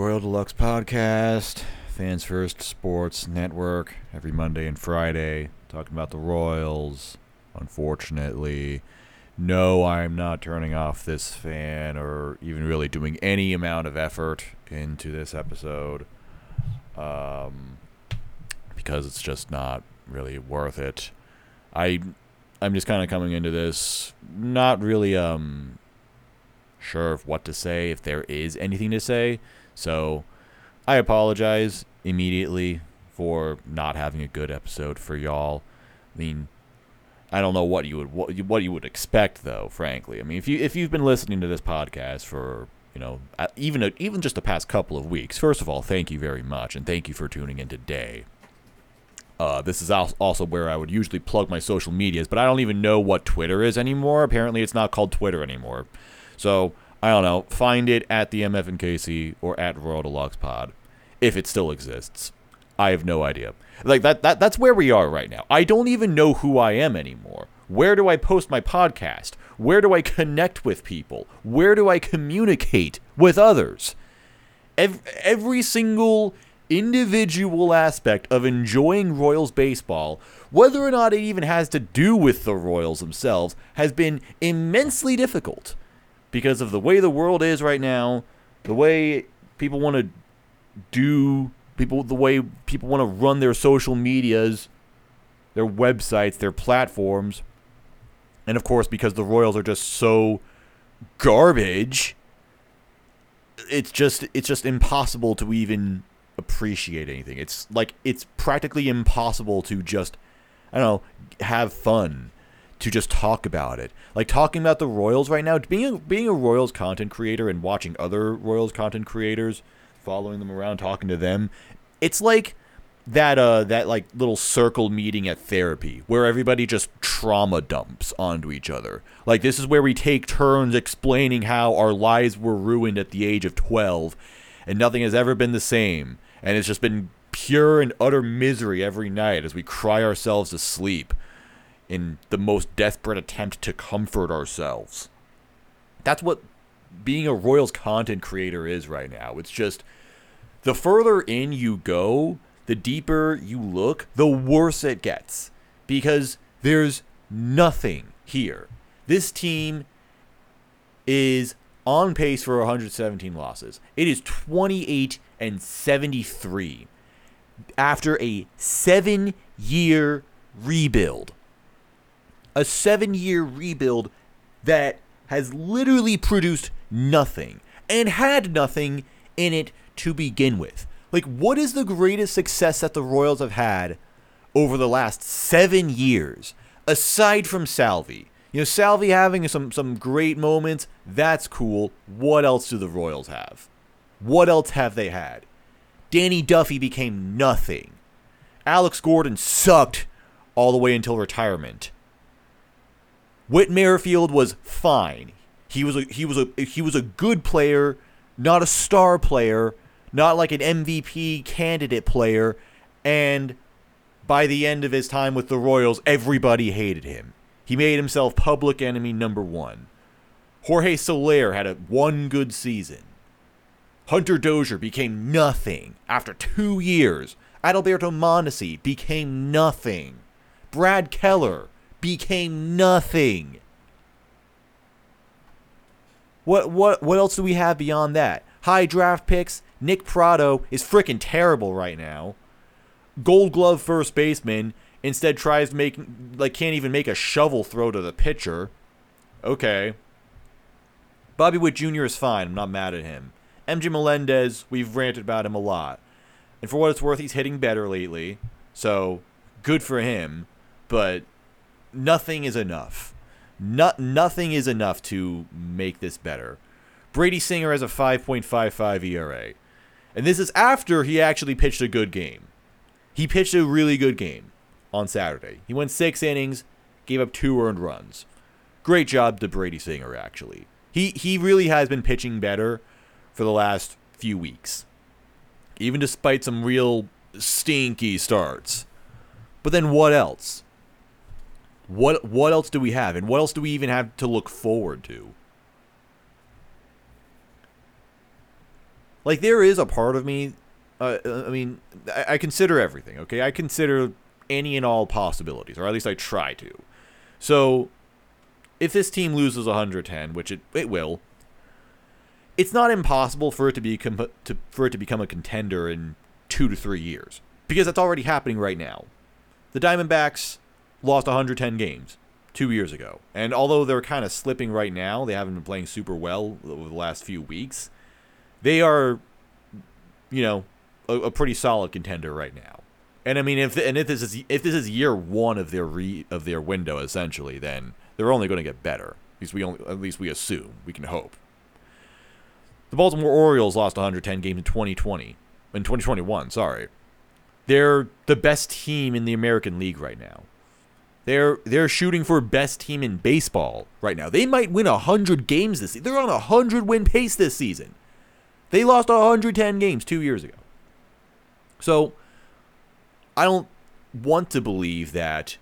Royal Deluxe Podcast, Fans First Sports Network, every Monday and Friday, talking about the Royals. Unfortunately, no, I'm not turning off this fan or even really doing any amount of effort into this episode um, because it's just not really worth it. I, I'm just kind of coming into this not really um, sure of what to say, if there is anything to say. So I apologize immediately for not having a good episode for y'all. I mean, I don't know what you would what you, what you would expect though, frankly. I mean, if you if you've been listening to this podcast for you know even a, even just the past couple of weeks, first of all, thank you very much, and thank you for tuning in today. Uh, this is also where I would usually plug my social medias, but I don't even know what Twitter is anymore. Apparently, it's not called Twitter anymore. So I don't know. Find it at the MF and KC or at Royal Deluxe Pod, if it still exists. I have no idea. Like that, that that's where we are right now. I don't even know who I am anymore. Where do I post my podcast? Where do I connect with people? Where do I communicate with others? Every, every single individual aspect of enjoying Royals baseball, whether or not it even has to do with the Royals themselves, has been immensely difficult because of the way the world is right now, the way people want to do people the way people want to run their social medias, their websites, their platforms. And of course because the Royals are just so garbage, it's just it's just impossible to even appreciate anything. It's like it's practically impossible to just I don't know, have fun to just talk about it. Like talking about the Royals right now, being a, being a Royals content creator and watching other Royals content creators, following them around, talking to them, it's like that uh that like little circle meeting at therapy where everybody just trauma dumps onto each other. Like this is where we take turns explaining how our lives were ruined at the age of 12 and nothing has ever been the same and it's just been pure and utter misery every night as we cry ourselves to sleep in the most desperate attempt to comfort ourselves. That's what being a Royals content creator is right now. It's just the further in you go, the deeper you look, the worse it gets because there's nothing here. This team is on pace for 117 losses. It is 28 and 73 after a 7 year rebuild a seven year rebuild that has literally produced nothing and had nothing in it to begin with. Like, what is the greatest success that the Royals have had over the last seven years, aside from Salvy? You know, Salvy having some, some great moments, that's cool. What else do the Royals have? What else have they had? Danny Duffy became nothing. Alex Gordon sucked all the way until retirement. Whit Merrifield was fine. He was a he was a he was a good player, not a star player, not like an MVP candidate player, and by the end of his time with the Royals, everybody hated him. He made himself public enemy number 1. Jorge Soler had a one good season. Hunter Dozier became nothing after 2 years. Adalberto Mondesi became nothing. Brad Keller became nothing. What what what else do we have beyond that? High draft picks. Nick Pratto is freaking terrible right now. Gold Glove first baseman instead tries to make like can't even make a shovel throw to the pitcher. Okay. Bobby Witt Jr. is fine. I'm not mad at him. MJ Melendez, we've ranted about him a lot. And for what it's worth, he's hitting better lately. So good for him. But nothing is enough. No, nothing is enough to make this better. Brady Singer has a 5.55 ERA. And this is after he actually pitched a good game. He pitched a really good game on Saturday. He went six innings, gave up two earned runs. Great job to Brady Singer, actually. He, he really has been pitching better for the last few weeks, even despite some real stinky starts. But then what else? What what else do we have, and what else do we even have to look forward to? Like there is a part of me. Uh, I mean, I, I consider everything. Okay, I consider any and all possibilities, or at least I try to. So, if this team loses 110, which it it will, it's not impossible for it to be comp- to, for it to become a contender in two to three years because that's already happening right now. The Diamondbacks lost 110 games two years ago, and although they're kind of slipping right now, they haven't been playing super well over the last few weeks. They are, you know, a, a pretty solid contender right now. And I mean, if and if this is if this is year one of their re of their window essentially, then they're only going to get better. At least we only at least we assume we can hope. The Baltimore Orioles lost 110 games in 2020, in 2021. Sorry, they're the best team in the American League right now. They're they're shooting for best team in baseball right now. They might win 100 games this season. They're on a 100 win pace this season. They lost 110 games 2 years ago. So I don't want to believe that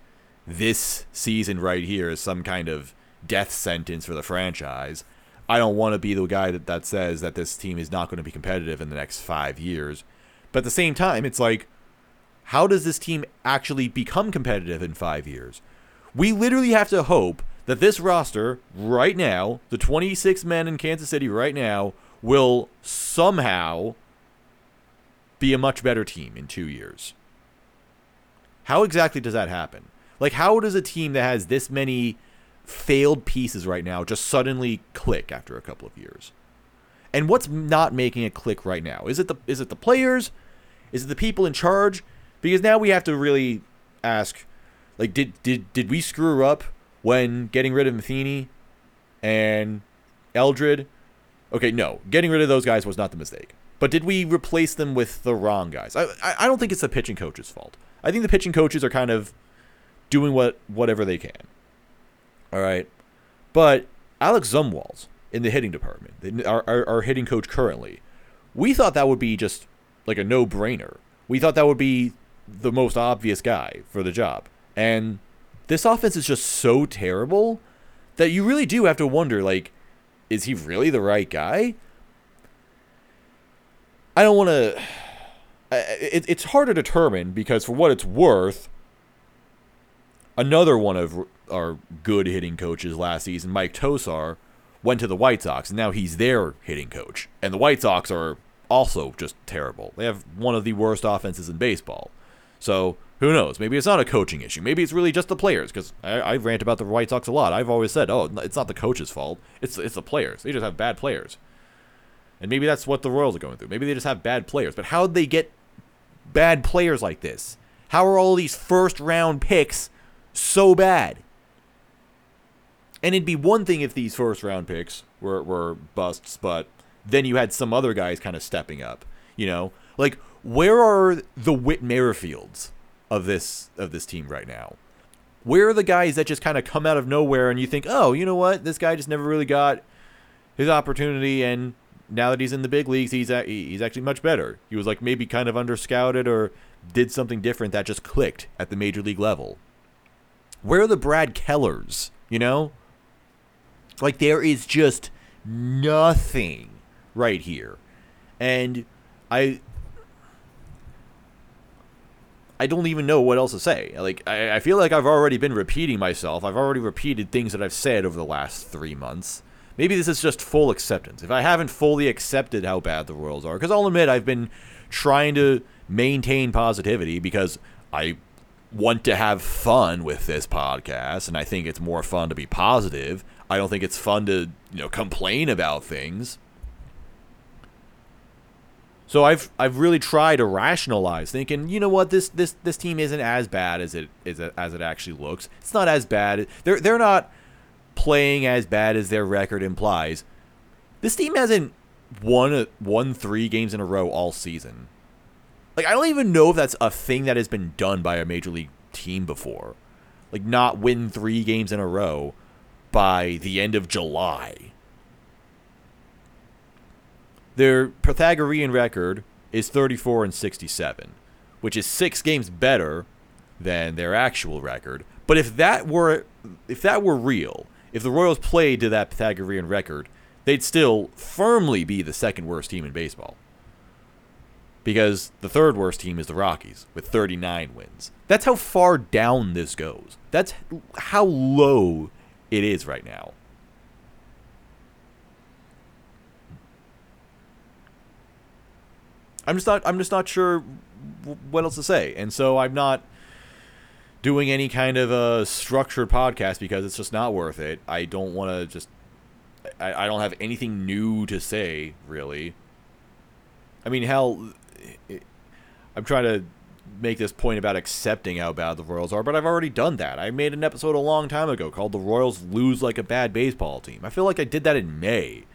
this season right here is some kind of death sentence for the franchise. I don't want to be the guy that, that says that this team is not going to be competitive in the next five years. But at the same time, it's like, how does this team actually become competitive in five years? We literally have to hope that this roster right now, the 26 men in Kansas City right now, will somehow be a much better team in two years. How exactly does that happen? Like, how does a team that has this many failed pieces right now just suddenly click after a couple of years? And what's not making it click right now? Is it the is it the players? Is it the people in charge? Because now we have to really ask, like, did did did we screw up when getting rid of Matheny and Eldred? Okay, no, getting rid of those guys was not the mistake. But did we replace them with the wrong guys? I I don't think it's the pitching coach's fault. I think the pitching coaches are kind of doing what whatever they can. All right, but Alec Zumwalt in the hitting department, our, our, our hitting coach currently, we thought that would be just like a no brainer. We thought that would be the most obvious guy for the job, and this offense is just so terrible that you really do have to wonder like, is he really the right guy? I don't want to. It, it's hard to determine because, for what it's worth, another one of our good hitting coaches last season, Mike Tosar, went to the White Sox, and now he's their hitting coach. And the White Sox are also just terrible. They have one of the worst offenses in baseball. So who knows? Maybe it's not a coaching issue. Maybe it's really just the players. Because I, I rant about the White Sox a lot. I've always said, oh, it's not the coach's fault. It's it's the players. They just have bad players. And maybe that's what the Royals are going through. Maybe they just have bad players. But how'd they get bad players like this? How are all these first round picks so bad? And it'd be one thing if these first round picks were, were busts, but then you had some other guys kind of stepping up. You know, like where are the Whit Merrifields of this of this team right now? Where are the guys that just kind of come out of nowhere and you think, oh, you know what, this guy just never really got his opportunity, and now that he's in the big leagues, he's a, he's actually much better. He was like maybe kind of underscouted or did something different that just clicked at the major league level. Where are the Brad Kellers? You know, like there is just nothing right here. And I I don't even know what else to say. Like I, I feel like I've already been repeating myself. I've already repeated things that I've said over the last three months. Maybe this is just full acceptance. If I haven't fully accepted how bad the Royals are, because I'll admit I've been trying to maintain positivity because I want to have fun with this podcast and I think it's more fun to be positive. I don't think it's fun to, you know, complain about things. So I've I've really tried to rationalize, thinking, you know what, this this this team isn't as bad as it is as it actually looks. It's not as bad. They're they're not playing as bad as their record implies. This team hasn't won won three games in a row all season. Like I don't even know if that's a thing that has been done by a major league team before. Like not win three games in a row by the end of July. Their Pythagorean record is 34 and 67, which is 6 games better than their actual record. But if that were if that were real, if the Royals played to that Pythagorean record, they'd still firmly be the second worst team in baseball. Because the third worst team is the Rockies with 39 wins. That's how far down this goes. That's how low it is right now. I'm just not I'm just not sure what else to say. And so I'm not doing any kind of a structured podcast because it's just not worth it. I don't want to just I, I don't have anything new to say really. I mean, hell I'm trying to make this point about accepting how bad the Royals are, but I've already done that. I made an episode a long time ago called "The Royals Lose Like a Bad Baseball Team." I feel like I did that in May.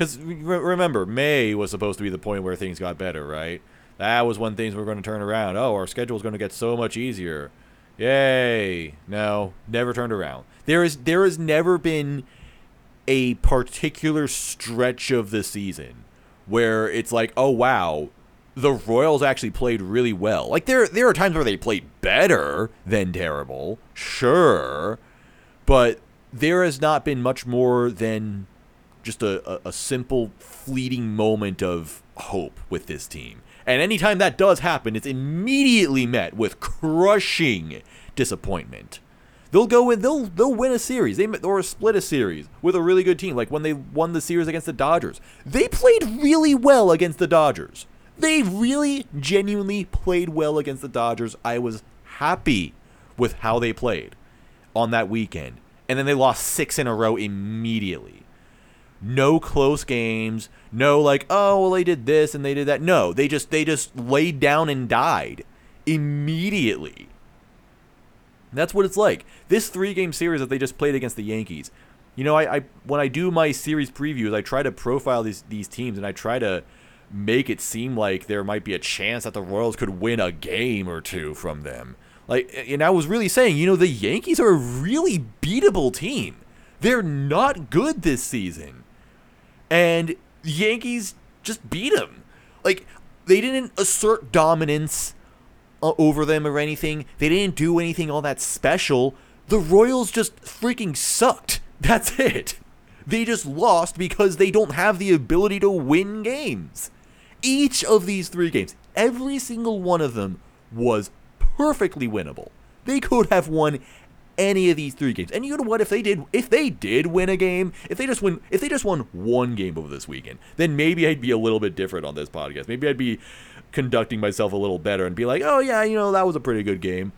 Because remember, May was supposed to be the point where things got better, right? That was when things were going to turn around. Oh, our schedule is going to get so much easier. Yay! No, never turned around. There is there has never been a particular stretch of the season where it's like, oh wow, the Royals actually played really well. Like there there are times where they played better than terrible, sure, but there has not been much more than just a, a, simple fleeting moment of hope with this team. And anytime that does happen, it's immediately met with crushing disappointment. They'll go in, they'll they'll win a series, they or split a series with a really good team, like when they won the series against the Dodgers. They played really well against the Dodgers. They really genuinely played well against the Dodgers. I was happy with how they played on that weekend. And then they lost six in a row immediately no close games, no like, oh well they did this and they did that. No, they just they just laid down and died immediately. That's what it's like. This three game series that they just played against the Yankees. You know, I, I when I do my series previews, I try to profile these these teams and I try to make it seem like there might be a chance that the Royals could win a game or two from them. Like, and I was really saying, you know, the Yankees are a really beatable team. They're not good this season and the Yankees just beat them. Like they didn't assert dominance uh, over them or anything. They didn't do anything all that special. The Royals just freaking sucked. That's it. They just lost because they don't have the ability to win games. Each of these three games, every single one of them was perfectly winnable. They could have won any of these three games. And you know what? If they did, if they did win a game, if they just win, if they just won one game over this weekend, then maybe I'd be a little bit different on this podcast. Maybe I'd be conducting myself a little better and be like, oh yeah, you know that was a pretty good game.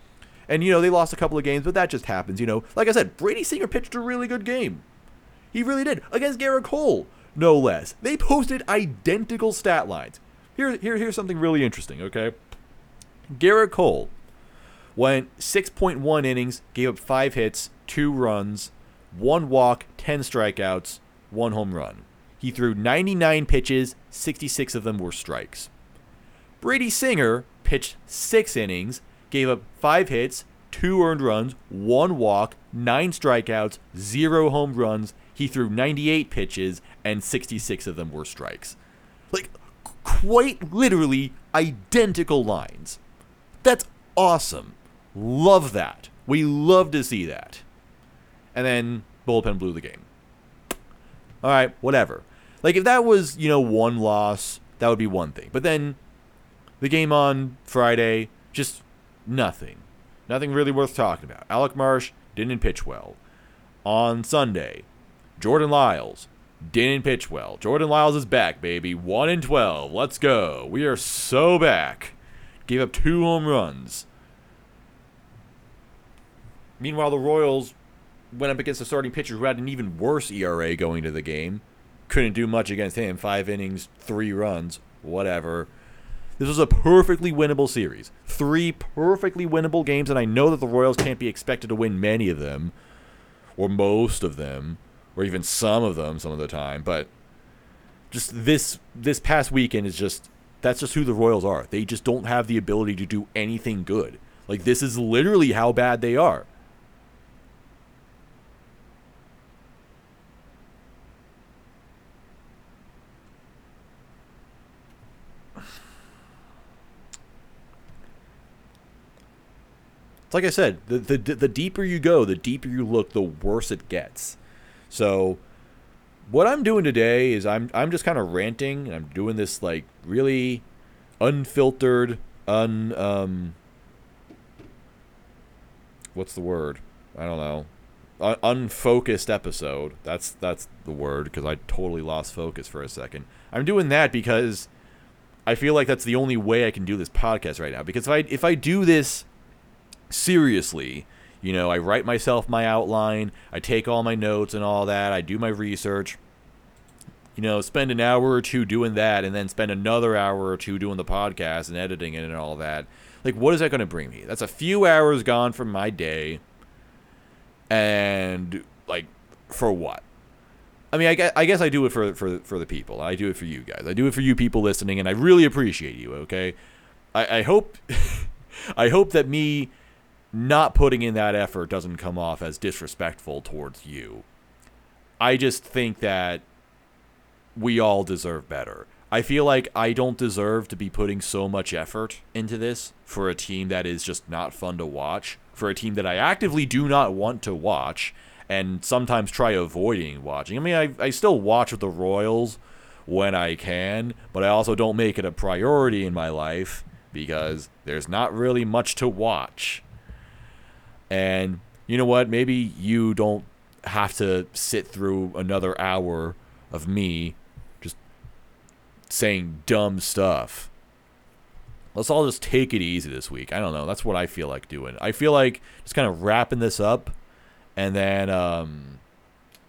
And you know they lost a couple of games, but that just happens. You know, like I said, Brady Singer pitched a really good game. He really did against Gerrit Cole, no less. They posted identical stat lines. Here, here, here's something really interesting. Okay, Gerrit Cole went 6.1 innings, gave up five hits, two runs, one walk, 10 strikeouts, one home run. He threw 99 pitches, 66 of them were strikes. Brady Singer pitched six innings, gave up five hits, two earned runs, one walk, nine strikeouts, zero home runs. He threw 98 pitches, and 66 of them were strikes. Like, quite literally identical lines. That's awesome. Love that. We love to see that. And then bullpen blew the game. All right, whatever. Like if that was, you know, one loss, that would be one thing. But then the game on Friday, just nothing. Nothing really worth talking about. Alec Marsh didn't pitch well. On Sunday, Jordan Lyles didn't pitch well. Jordan Lyles is back, baby. 1 in 12. Let's go. We are so back. Gave up two home runs. Meanwhile, the Royals went up against a starting pitcher who had an even worse ERA going to the game. Couldn't do much against him. Five innings, three runs, whatever. This was a perfectly winnable series. Three perfectly winnable games, and I know that the Royals can't be expected to win many of them, or most of them, or even some of them some of the time. But just this this past weekend is just that's just who the Royals are. They just don't have the ability to do anything good. Like this is literally how bad they are. It's like I said, the, the the deeper you go, the deeper you look, the worse it gets. So what I'm doing today is I'm I'm just kind of ranting and I'm doing this like really unfiltered, un um what's the word? I don't know. Un- unfocused episode. That's that's the word because I totally lost focus for a second. I'm doing that because I feel like that's the only way I can do this podcast right now because if I if I do this seriously. You know, I write myself my outline, I take all my notes and all that, I do my research. You know, spend an hour or two doing that, and then spend another hour or two doing the podcast and editing it and all that. Like, what is that going to bring me? That's a few hours gone from my day. And, like, for what? I mean, I guess, I guess I do it for, for, for the people. I do it for you guys. I do it for you people listening, and I really appreciate you, okay? I, I hope. I hope that me not putting in that effort doesn't come off as disrespectful towards you. I just think that we all deserve better. I feel like I don't deserve to be putting so much effort into this for a team that is just not fun to watch, for a team that I actively do not want to watch and sometimes try avoiding watching. I mean, I, I still watch the Royals when I can, but I also don't make it a priority in my life because there's not really much to watch. And you know what? Maybe you don't have to sit through another hour of me just saying dumb stuff. Let's all just take it easy this week. I don't know. That's what I feel like doing. I feel like just kind of wrapping this up and then um,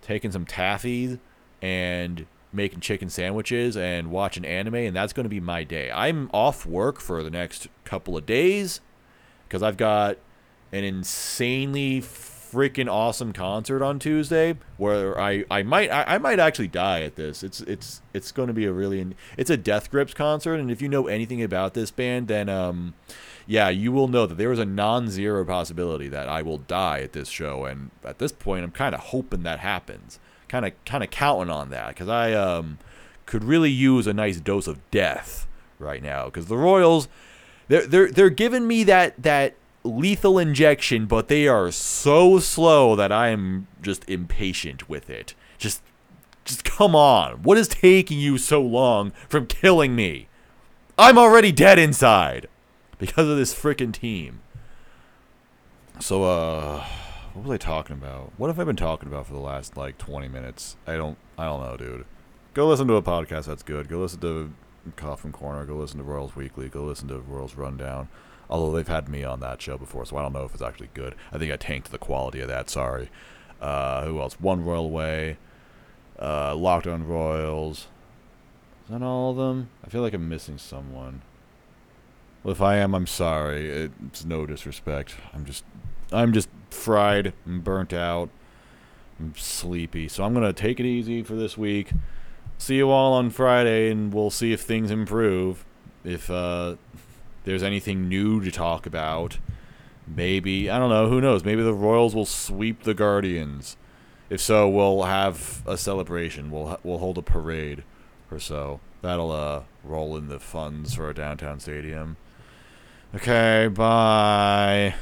taking some taffy and making chicken sandwiches and watching anime, and that's going to be my day. I'm off work for the next couple of days because I've got an insanely freaking awesome concert on Tuesday where I, I might I, I might actually die at this. It's it's it's going to be a really it's a Death Grips concert and if you know anything about this band then um yeah, you will know that there is a non-zero possibility that I will die at this show and at this point I'm kind of hoping that happens. Kind of kind of counting on that cuz I um could really use a nice dose of death right now cuz the Royals they're they're they're giving me that that lethal injection, but they are so slow that I am just impatient with it. Just just come on. What is taking you so long from killing me? I'm already dead inside because of this freaking team. So uh what was I talking about? What have I been talking about for the last like 20 minutes? I don't I don't know, dude. Go listen to a podcast that's good. Go listen to Coffin Corner, go listen to Royals Weekly, go listen to Royals Rundown. Although they've had me on that show before, so I don't know if it's actually good. I think I tanked the quality of that. Sorry. Uh, who else? One Royal Way, uh, Locked On Royals. Is that all of them? I feel like I'm missing someone. Well, if I am, I'm sorry. It's no disrespect. I'm just, I'm just fried and burnt out. I'm sleepy, so I'm gonna take it easy for this week. See you all on Friday, and we'll see if things improve. If uh, there's anything new to talk about. Maybe, I don't know, who knows? Maybe the Royals will sweep the Guardians. If so, we'll have a celebration. We'll we'll hold a parade or so. That'll uh roll in the funds for a downtown stadium. Okay, bye.